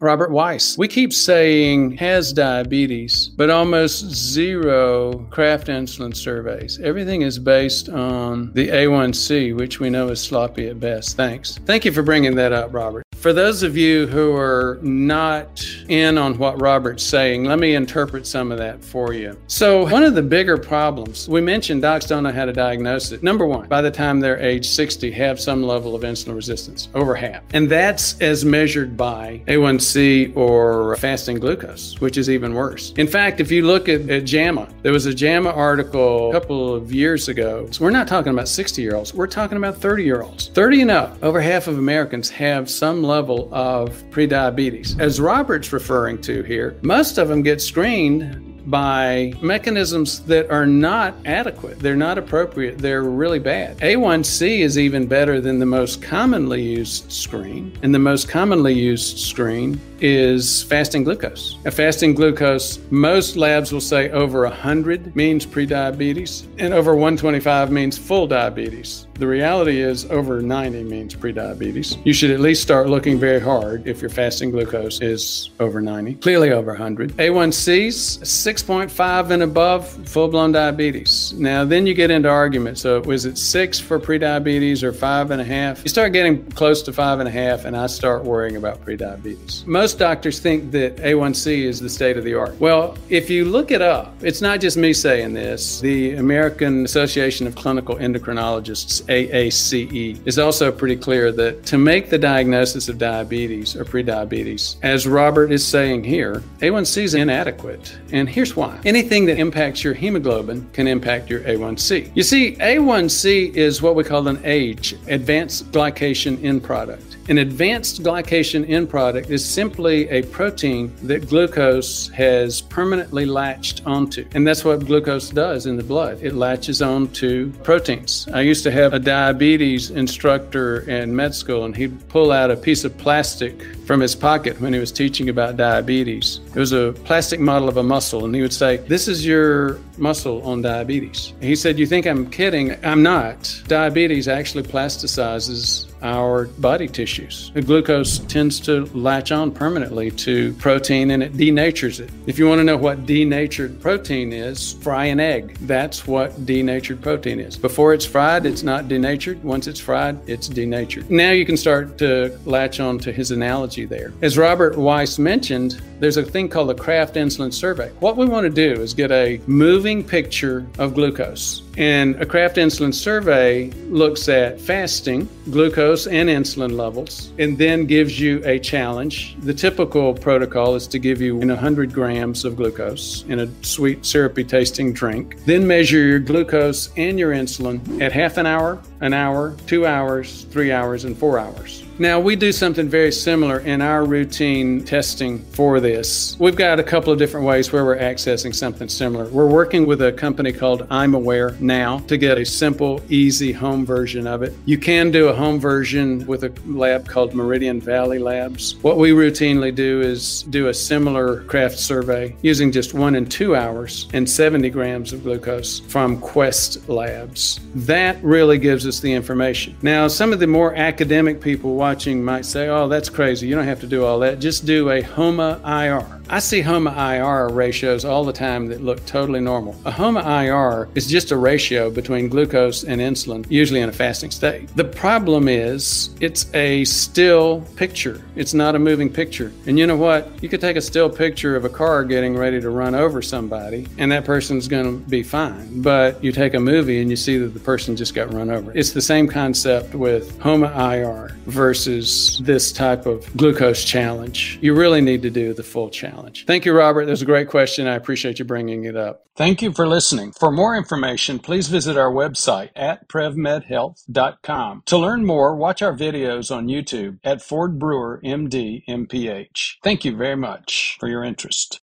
Robert Weiss. We keep saying has diabetes, but almost zero Kraft insulin surveys. Everything is based on the A1C, which we know is sloppy at best. Thanks. Thank you for bringing that up, Robert. For those of you who are not in on what Robert's saying, let me interpret some of that for you. So, one of the bigger problems, we mentioned docs don't know how to diagnose it. Number one, by the time they're age 60, have some level of insulin resistance, over half. And that's as measured by A1C or fasting glucose, which is even worse. In fact, if you look at, at JAMA, there was a JAMA article a couple of years ago. So we're not talking about 60 year olds, we're talking about 30 year olds. 30 and up, over half of Americans have some level of prediabetes. As Robert's referring to here, most of them get screened by mechanisms that are not adequate. They're not appropriate. They're really bad. A1C is even better than the most commonly used screen. And the most commonly used screen is fasting glucose. A fasting glucose, most labs will say over 100 means prediabetes, and over 125 means full diabetes. The reality is over 90 means prediabetes. You should at least start looking very hard if your fasting glucose is over 90, clearly over 100. A1Cs, 6.5 and above, full blown diabetes. Now, then you get into arguments. So, was it six for prediabetes or five and a half? You start getting close to five and a half, and I start worrying about prediabetes. Most most doctors think that A1C is the state of the art. Well, if you look it up, it's not just me saying this. The American Association of Clinical Endocrinologists, AACE, is also pretty clear that to make the diagnosis of diabetes or prediabetes, as Robert is saying here, A1C is inadequate. And here's why anything that impacts your hemoglobin can impact your A1C. You see, A1C is what we call an AGE, advanced glycation end product. An advanced glycation end product is simply a protein that glucose has permanently latched onto. And that's what glucose does in the blood. It latches onto proteins. I used to have a diabetes instructor in med school, and he'd pull out a piece of plastic from his pocket when he was teaching about diabetes. It was a plastic model of a muscle, and he would say, This is your muscle on diabetes. He said, You think I'm kidding? I'm not. Diabetes actually plasticizes our body tissues. The glucose tends to latch on permanently to protein and it denatures it. If you want to know what denatured protein is, fry an egg. That's what denatured protein is. Before it's fried, it's not denatured. Once it's fried, it's denatured. Now you can start to latch on to his analogy there. As Robert Weiss mentioned, there's a thing called the Kraft Insulin Survey. What we want to do is get a moving picture of glucose. And a Kraft Insulin Survey looks at fasting, glucose, and insulin levels, and then gives you a challenge. The typical protocol is to give you 100 grams of glucose in a sweet, syrupy tasting drink. Then measure your glucose and your insulin at half an hour, an hour, two hours, three hours, and four hours. Now, we do something very similar in our routine testing for this. We've got a couple of different ways where we're accessing something similar. We're working with a company called imaware now to get a simple, easy home version of it. You can do a home version with a lab called Meridian Valley Labs. What we routinely do is do a similar Kraft survey using just one and two hours and 70 grams of glucose from Quest Labs. That really gives us the information. Now, some of the more academic people watching might say, oh, that's crazy. You don't have to do all that. Just do a HOMA IR. I see HOMA IR ratios all the time that look totally normal. A HOMA IR is just a ratio between glucose and insulin, usually in a fasting state. The problem is it's a still picture, it's not a moving picture. And you know what? You could take a still picture of a car getting ready to run over somebody, and that person's going to be fine. But you take a movie and you see that the person just got run over. It's the same concept with HOMA IR versus this type of glucose challenge. You really need to do the full challenge challenge. Thank you, Robert. That's a great question. I appreciate you bringing it up. Thank you for listening. For more information, please visit our website at prevmedhealth.com. To learn more, watch our videos on YouTube at Ford Brewer MD MPH. Thank you very much for your interest.